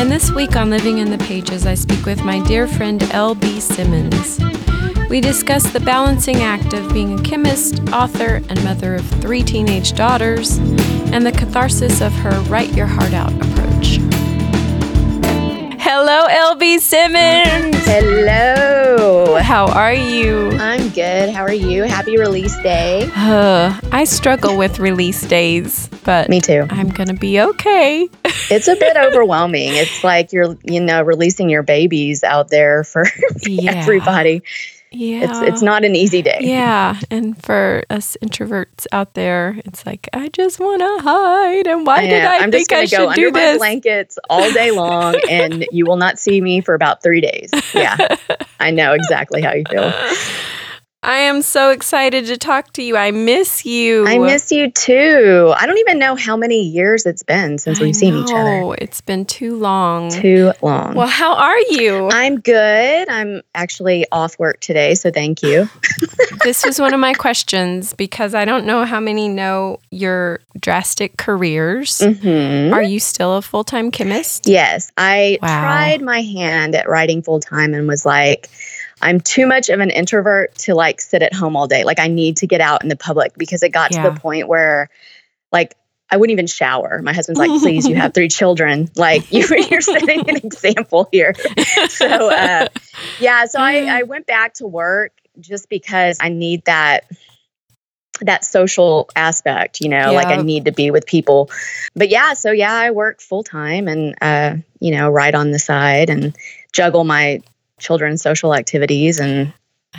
And this week on Living in the Pages, I speak with my dear friend L.B. Simmons. We discuss the balancing act of being a chemist, author, and mother of three teenage daughters, and the catharsis of her write your heart out approach. Hello, LB Simmons. Hello. How are you? I'm good. How are you? Happy release day. Uh, I struggle with release days, but Me too. I'm going to be okay. It's a bit overwhelming. It's like you're, you know, releasing your babies out there for Yeah. everybody. Yeah. It's it's not an easy day. Yeah, and for us introverts out there, it's like I just want to hide, and why I did. I I'm think just I should under do my this? blankets all day long, and you will not see me for about three days. Yeah, I know exactly how you feel. I am so excited to talk to you. I miss you. I miss you too. I don't even know how many years it's been since I we've seen each other. know, It's been too long. Too long. Well, how are you? I'm good. I'm actually off work today, so thank you. this was one of my questions because I don't know how many know your drastic careers. hmm Are you still a full time chemist? Yes, I Wow. tried my hand at writing full time and was like, I'm too much of an introvert to like sit at home all day. Like I need to get out in the public because it got Yeah. to the point where like I wouldn't even shower. My husband's like, please, you have three children. Like you, you're setting an example here. So uh, yeah, so I, I went back to work just because I need that that social aspect, you know, like I need to be with people. But yeah, so yeah, I work full time and uh, you know, right on the side and juggle my children's social activities and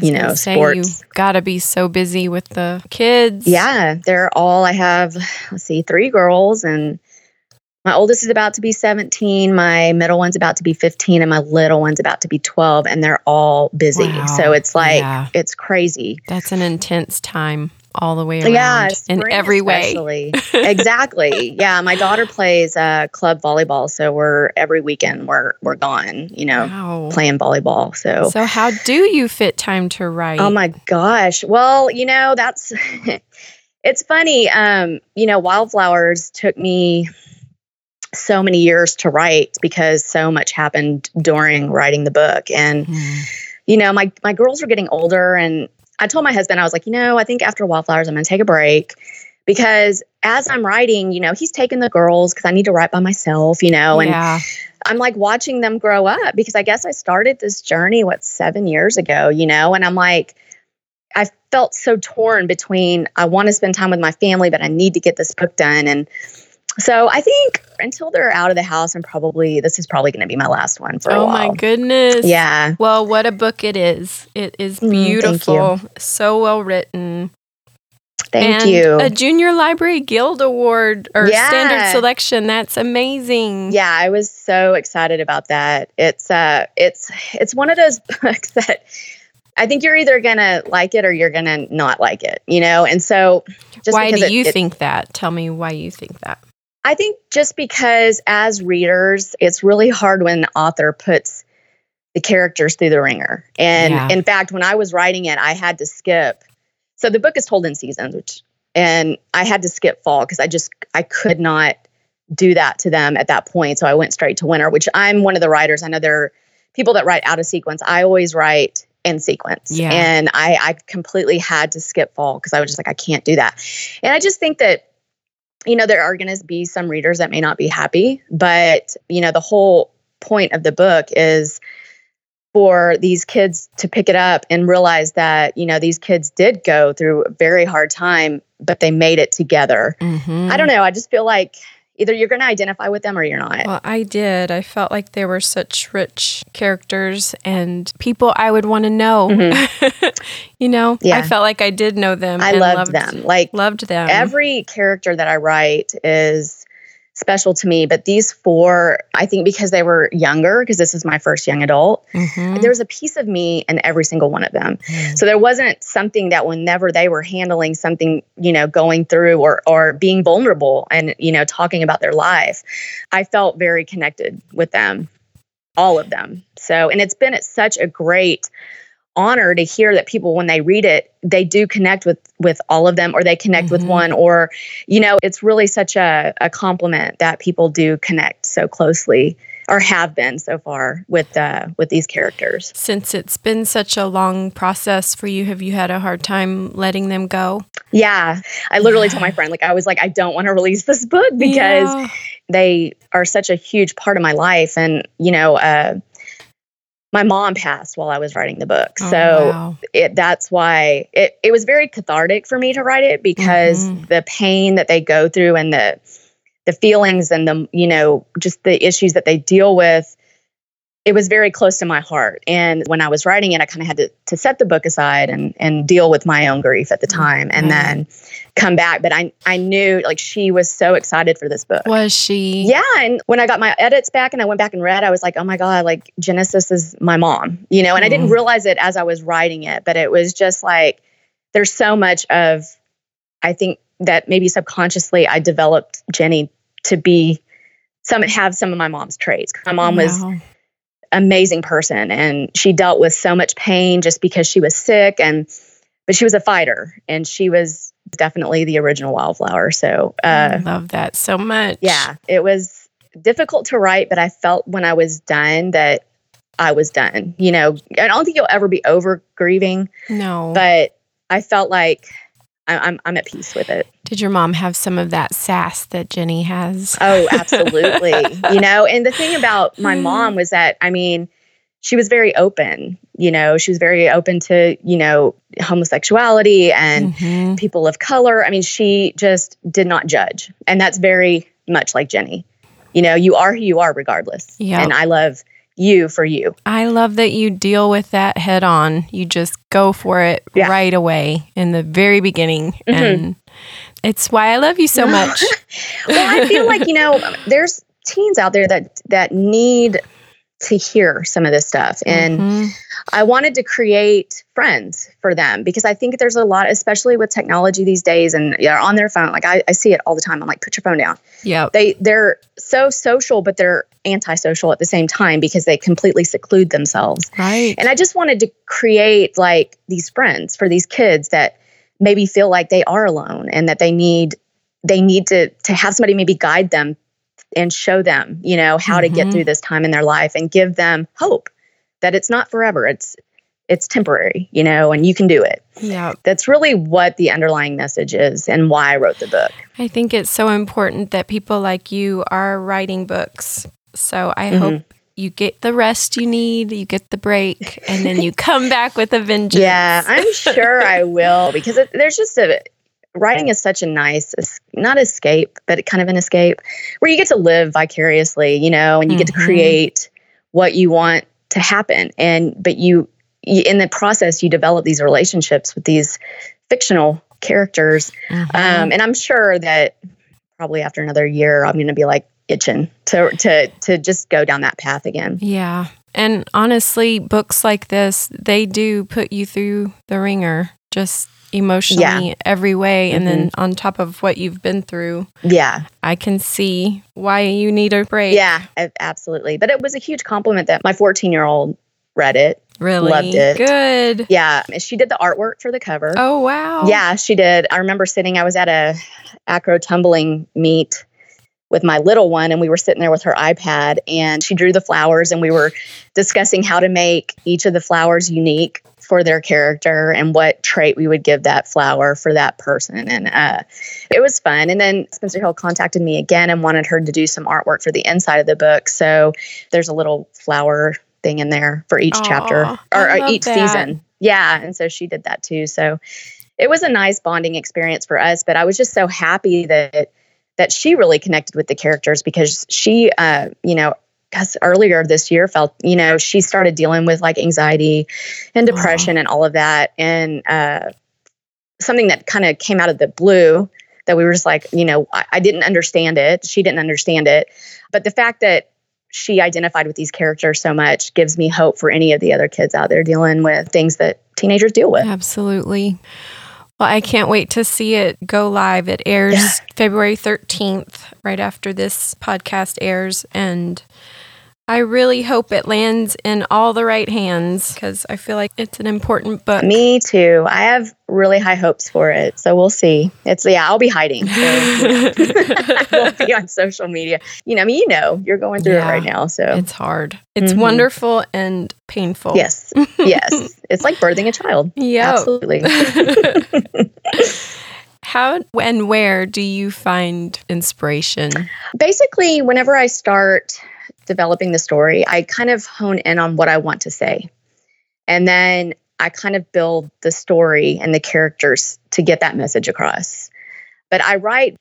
you know, say, sports. You gotta be so busy with the kids. yeah, they're all I have let's see, three girls and my oldest is about to be 17, my middle one's about to be 15 and my little one's about to be 12 and they're all busy. Wow. So it's like Yeah. it's crazy. That's an intense time all the way around. Yeah, in every way. exactly. Yeah, my daughter plays uh, club volleyball, so we're every weekend we're we're gone. You know, Wow. playing volleyball. So, So how do you fit time to write? oh my gosh. Well, you know that's it's funny. Um, you know, wildflowers took me so many years to write because so much happened during writing the book and Hmm. you know, my my girls were getting older and I told my husband, I was like, you know, I think after Wildflowers, I'm going to take a break because as I'm writing, you know, he's taking the girls because I need to write by myself, you know, and yeah. I'm like watching them grow up because I guess I started this journey, what, seven years ago, you know, and I'm like, I felt so torn between I want to spend time with my family, but I need to get this book done. And so I think until they're out of the house, I'm probably, this is probably going to be my last one for a while. Oh my goodness. Yeah. Well, what a book it is. It is Mm, beautiful. So well written. Thank and you. A Junior Library Guild Award or Yeah. standard selection. That's amazing. Yeah, I was so excited about that. It's uh it's it's one of those books that I think you're either gonna like it or you're gonna not like it, you know? And so just why do it- you it- think that? Tell me why you think that. I think just because as readers, it's really hard when an author puts the characters through the ringer. And Yeah. in fact, when I was writing it, I had to skip. So the book is told in seasons, which and I had to skip fall because I just I could not do that to them at that point. So I went straight to winter, which I'm one of the writers. I know there are people that write out of sequence. I always write in sequence. Yeah. And I, I completely had to skip fall because I was just like, I can't do that. And I just think that you know, there are going to be some readers that may not be happy, but, you know, the whole point of the book is for these kids to pick it up and realize that, you know, these kids did go through a very hard time, but they made it together. Mhm. I don't know. I just feel like either you're going to identify with them or you're not. Well, I did. I felt like they were such rich characters and people I would want to know. you know, Mm-hmm. Yeah. I felt like I did know them. I and loved them. Like Loved them. every character that I write is special to me, but these four, I think because they were younger, because this is my first young adult, Mhm. there was a piece of me in every single one of them. Mm. So there wasn't something that whenever they were handling something, you know, going through or or being vulnerable and you know talking about their life, I felt very connected with them, all of them. So and it's been at such a great honor to hear that people when they read it they do connect with with all of them or they connect with Mhm. one or you know it's really such a, a compliment that people do connect so closely or have been so far with uh, with these characters. Since it's been such a long process for you, have you had a hard time letting them go? Yeah, I literally told my friend like I was like I don't want to release this book because yeah. they are such a huge part of my life, and you know. Uh, my mom passed while I was writing the book. Oh, so wow. it, that's why it, it was very cathartic for me to write it because mm-hmm. the pain that they go through and the the feelings and the you know just the issues that they deal with it was very close to my heart and when i was writing it i kind of had to, to set the book aside and and deal with my own grief at the mm-hmm. time and then come back but i i knew like she was so excited for this book was she yeah and when i got my edits back and i went back and read i was like oh my god like genesis is my mom you know and mm. i didn't mm-hmm. realize it as i was writing it but it was just like there's so much of i think that maybe subconsciously I developed Jenny to be some have some of my mom's traits. My mom wow. was amazing person and she dealt with so much pain just because she was sick and but she was a fighter and she was definitely the original wildflower. So uh, I love that so much. Yeah, it was difficult to write, but I felt when I was done that I was done. You know, I don't think you'll ever be over grieving. No, but I felt like I'm I'm at peace with it. Did your mom have some of that sass that Jenny has? Oh, absolutely. you know, and the thing about my mom was that I mean, she was very open. You know, she was very open to you know homosexuality and mm-hmm. people of color. I mean, she just did not judge, and that's very much like Jenny. You know, you are who you are regardless. Yeah, and I love you for you. I love that you deal with that head on. You just go for it yeah. right away in the very beginning. Mm-hmm. And it's why I love you so much. well, I feel like, you know, there's teens out there that that need to hear some of this stuff. And mm-hmm. I wanted to create friends for them because I think there's a lot, especially with technology these days and know, on their phone. Like I, I see it all the time. I'm like, put your phone down. Yeah. They they're so social, but they're antisocial at the same time because they completely seclude themselves. Right. And I just wanted to create like these friends for these kids that maybe feel like they are alone and that they need they need to to have somebody maybe guide them and show them, you know, how mm-hmm. to get mm-hmm. through this time in their life and give them hope that it's not forever. It's it's temporary, you know, and you can do it. Yeah. That's really what the underlying message is and why I wrote the book. I think it's so important that people like you are writing books. So I mm-hmm. hope you get the rest you need, you get the break, and then you come back with a vengeance. Yeah, I'm sure I will because it, there's just a writing is such a nice not escape but kind of an escape where you get to live vicariously you know and you mm-hmm. get to mm-hmm. create what you want to happen and but you, you, in the process you develop these relationships with these fictional characters mm-hmm. um, and i'm sure that probably after another year i'm going to be like itching to to to just go down that path again yeah and honestly books like this they do put you through the ringer just emotionally yeah. every way mm-hmm. and then mm-hmm. on top of what you've been through yeah. I can see why you need a break. Yeah absolutely. But it was a huge compliment that my 14 year old read it really? loved it. Good. Yeah she did the artwork for the cover. Oh wow. Yeah she did. I remember sitting i was at a acro tumbling meet with my little one and we were sitting there with her iPad and she drew the flowers and we were discussing how to make each of the flowers unique for their character and what trait we would give that flower for that person. And uh, it was fun. And then Spencer Hill contacted me again and wanted her to do some artwork for the inside of the book. So there's a little flower thing in there for each Aww, chapter or, or each that. season. Yeah. And so she did that too. So it was a nice bonding experience for us. But I was just so happy that that she really connected with the characters because she, uh, you know, because earlier this year felt you know she started dealing with like anxiety and depression wow. and all of that and uh, something that kind of came out of the blue that we were just like you know I, I didn't understand it she didn't understand it but the fact that she identified with these characters so much gives me hope for any of the other kids out there dealing with things that teenagers deal with absolutely well, I can't wait to see it go live. It airs yeah. February 13th, right after this podcast airs. And I really hope it lands in all the right hands because I feel like it's an important book. Me too. I have really high hopes for it. So we'll see. It's, yeah, I'll be hiding. So, I won't be on social media. You know, I mean, you know, you're going through Yeah. it right now. So, It's hard. It's Mhm. wonderful and painful. yes, yes. It's like birthing a child. Yeah. Absolutely. How and where do you find inspiration? basically whenever i start developing the story i kind of hone in on what i want to say. And then i kind of build the story and the characters to get that message across. But i write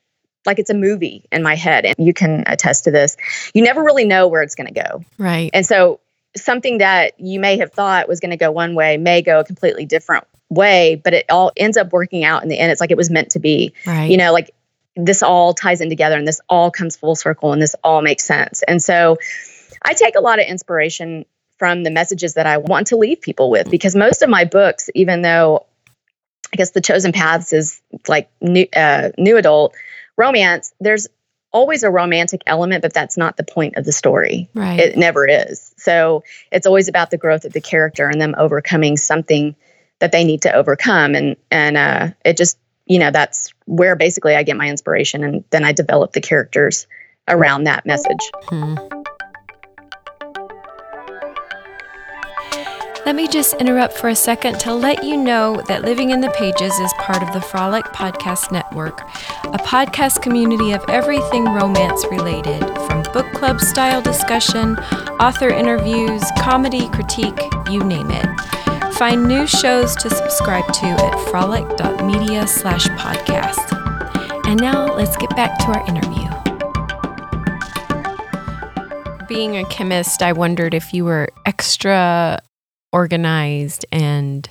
like it's a movie in my head and you can attest to this. You never really know where it's going to go. Right. and so something that you may have thought was going to go one way may go a completely different way but it all ends up working out in the end. It's like it was meant to be. Right. you know like this all ties in together and this all comes full circle and this all makes sense. And so i take a lot of inspiration from the messages that i want to leave people with because most of my books even though i guess the chosen paths is like new uh, new adult romance there's always a romantic element but that's not the point of the story. Right. it never is. So it's always about the growth of the character and them overcoming something that they need to overcome. And and uh it just you know that's where basically i get my inspiration and then i develop the characters around that message Hmm. Let me just interrupt for a second to let you know that Living in the Pages is part of the Frolic Podcast Network, a podcast community of everything romance related, from book club style discussion, author interviews, comedy, critique, you name it. Find new shows to subscribe to at frolic.media slash podcast. And now let's get back to our interview. Being a chemist, I wondered if you were extra organized and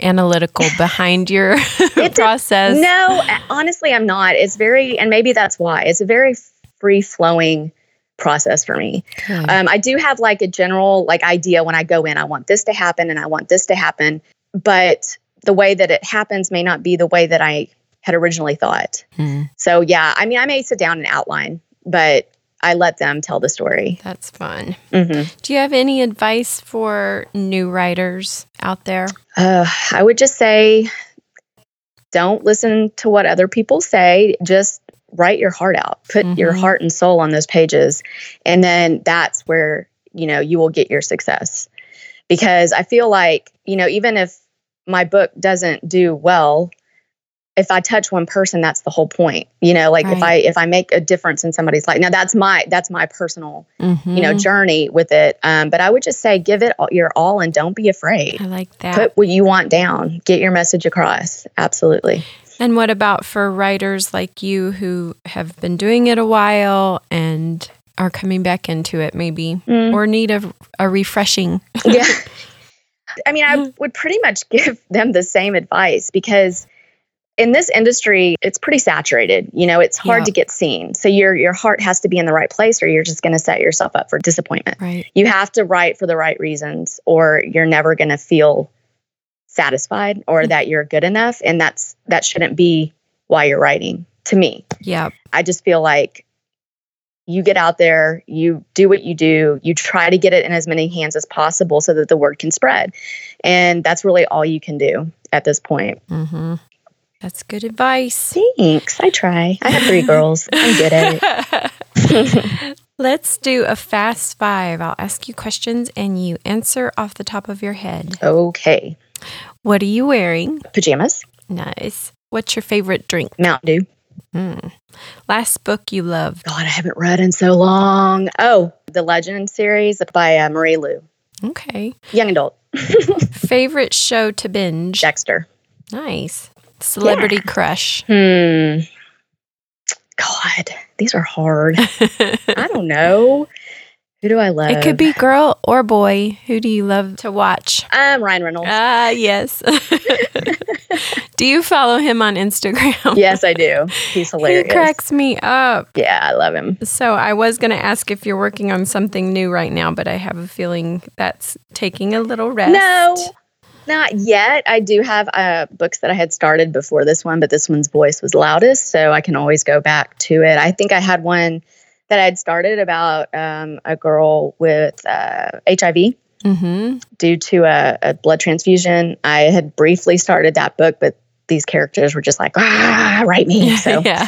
analytical behind your process. no honestly i'm not it's very and maybe that's why it's a very free flowing process for me Good. Um, I do have like a general like idea when I go in. I want this to happen and I want this to happen, but the way that it happens may not be the way that I had originally thought. Hmm, So yeah, I mean, I may sit down and outline, but I let them tell the story. that's fun. hmm Do you have any advice for new writers out there? Uh, I would just say, don't listen to what other people say. Just write your heart out. Put your Mhm. heart and soul on those pages, and then that's where you know you will get your success. Because I feel like you know, even if my book doesn't do well, if I touch one person, that's the whole point. You know, like if I if I make a difference in somebody's life, now that's my that's my personal you know Mhm. journey with it. Um, but I would just say, give it all, your all, and don't be afraid I like that. put what you want down get your message across absolutely And what about for writers like you who have been doing it a while and are coming back into it maybe Mm. or need a, a refreshing? yeah i mean i would pretty much give them the same advice because in this industry it's pretty saturated you know it's hard Yeah. to get seen so your your heart has to be in the right place or you're just going to set yourself up for disappointment Right. you have to write for the right reasons or you're never going to feel satisfied or that you're good enough and that's that shouldn't be why you're writing to me Yeah. I just feel like you get out there, you do what you do, you try to get it in as many hands as possible so that the word can spread. And that's really all you can do at this point. Mm-hmm. That's good advice. Thanks. I try. I have three girls. I'm good at it. Let's do a fast five. I'll ask you questions and you answer off the top of your head. Okay. What are you wearing? Pajamas, Nice. What's your favorite drink? Mountain Dew. Hmm. Last book you loved? God, I haven't read in so long. Oh, the Legend series by uh, Marie Lu. Okay. Young adult. Favorite show to binge? Dexter. Nice. Celebrity crush. Hmm. God, these are hard. I don't know. Who do I love? it could be girl or boy. Who do you love to watch? I'm um, Ryan Reynolds. Ah, yes. do you follow him on Instagram? yes, I do. He's hilarious. He cracks me up. Yeah, I love him. So I was going to ask if you're working on something new right now, but I have a feeling that's taking a little rest. No, not yet. I do have uh, books that I had started before this one, but this one's voice was loudest, so I can always go back to it. I think I had one that I'd started about um, a girl with uh, HIV Mm-hmm. due to a, a blood transfusion. I had briefly started that book, but these characters were just like, ah, write me. So, yeah.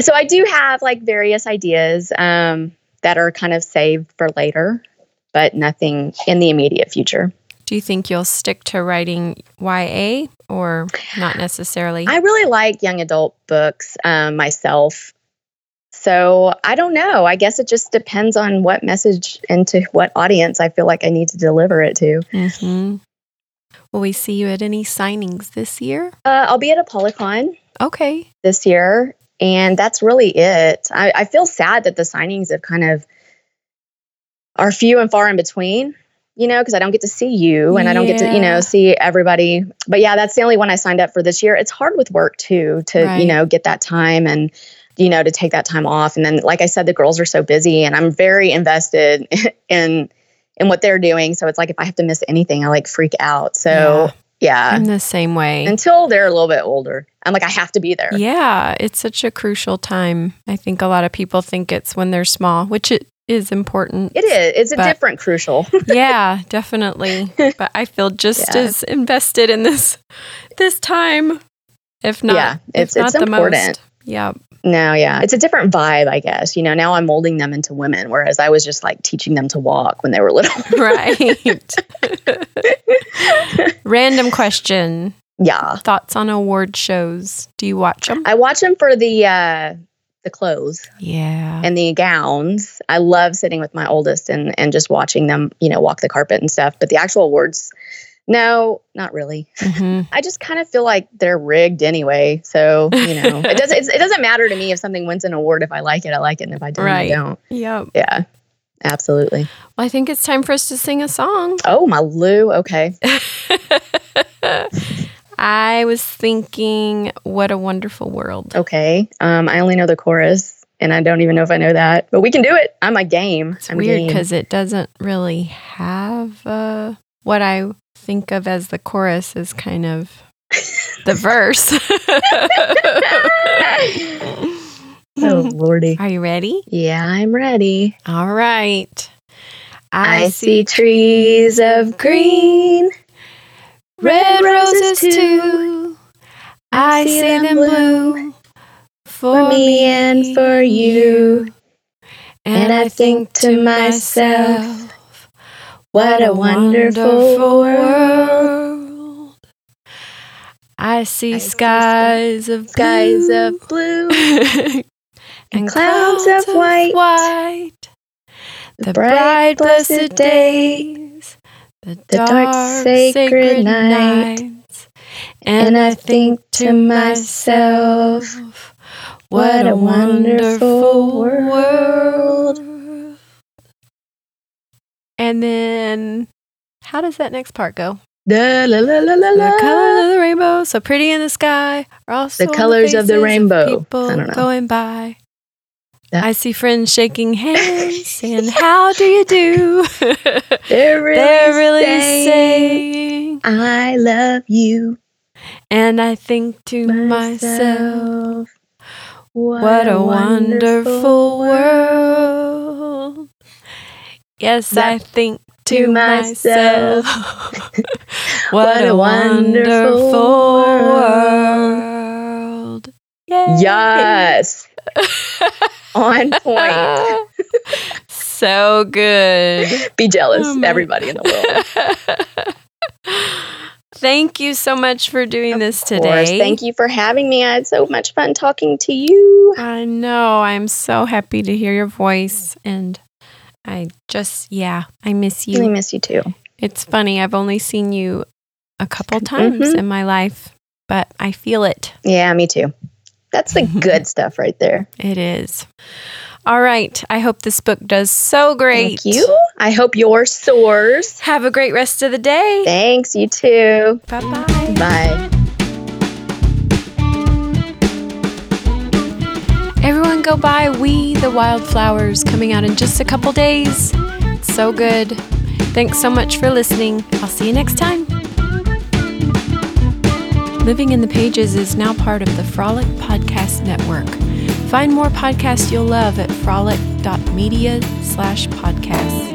so I do have like various ideas um, that are kind of saved for later, but nothing in the immediate future. Do you think you'll stick to writing YA or not necessarily? I really like young adult books um, myself. So I don't know. I guess it just depends on what message and to what audience I feel like I need to deliver it to. hmm Will we see you at any signings this year? Uh, I'll be at Apollycon Okay. this year, and that's really it. I, I feel sad that the signings have kind of are few and far in between. You know, because I don't get to see you and I don't get to, you know, see everybody. But yeah, that's the only one I signed up for this year. It's hard with work too to, Right. you know, get that time and, you know, to take that time off. And then, like I said, the girls are so busy and I'm very invested in in what they're doing. So it's like if I have to miss anything, I like freak out. So yeah, I'm the same way. until they're a little bit older, I'm like, I have to be there. Yeah, it's such a crucial time. I think a lot of people think it's when they're small, which it is important. It is. It's a different crucial. yeah, definitely. But I feel just Yeah. as invested in this this time, if not, Yeah, if it's- it's not the important. most. Yeah, no, yeah. It's a different vibe, I guess. You know, now I'm molding them into women, whereas I was just like teaching them to walk when they were little. right. Random question: yeah. Thoughts on award shows? Do you watch them? I watch them for the uh the clothes Yeah. and the gowns. I love sitting with my oldest and and just watching them, you know, walk the carpet and stuff. But the actual awards, no, not really. Mhm. I just kind of feel like they're rigged anyway. So you know, it doesn't it's, it doesn't matter to me if something wins an award. If I like it, I like it, and if I don't, Right. I don't. Yep. Yeah, absolutely. Well, I think it's time for us to sing a song. Oh, my Lou. Okay. I was thinking, what a wonderful world. Okay. Um, I only know the chorus, and I don't even know if I know that, but we can do it. I'm a game. It's I'm weird because it doesn't really have uh, what I think of as the chorus is kind of the verse. oh lordy. Are you ready? Yeah, I'm ready. All right. I, see trees of green, red roses too. I see them bloom for me and for you. And I think to myself, What a wonderful world. I see I see skies of Skies blue of blue, and clouds of white. white. the bright, blessed day, days, the, the dark, sacred nights. And I think to myself, what a wonderful world. And then, how does that next part go? La, la, la, la, la, The colors of the rainbow, so pretty in the sky, are also The colors of the rainbow. people I don't know. going by. Yeah. I see friends shaking hands, and "How do you do?" They're really, They're really saying, saying, I love you. and I think to myself, myself. What, "What a wonderful world." Yes, I think to myself, myself, "What a wonderful world." Yes. On point. so good. Be jealous, Oh, everybody in the world. Thank you so much for doing this Of today. course. Thank you for having me. I had so much fun talking to you. I know. I'm so happy to hear your voice. And I just, yeah, I miss I you. miss you too. It's funny. I've only seen you a couple times Mhm. in my life, but I feel it. Yeah, me too. That's the good stuff right there. It is. All right. I hope this book does so great. Thank you. I hope yours soars. Have a great rest of the day. Thanks, you too. Bye bye. Bye. Everyone go buy We the Wildflowers coming out in just a couple days. It's so good. Thanks so much for listening. I'll see you next time. Living in the Pages is now part of the Frolic Podcast Network. Find more podcasts you'll love at frolic.media slash podcasts.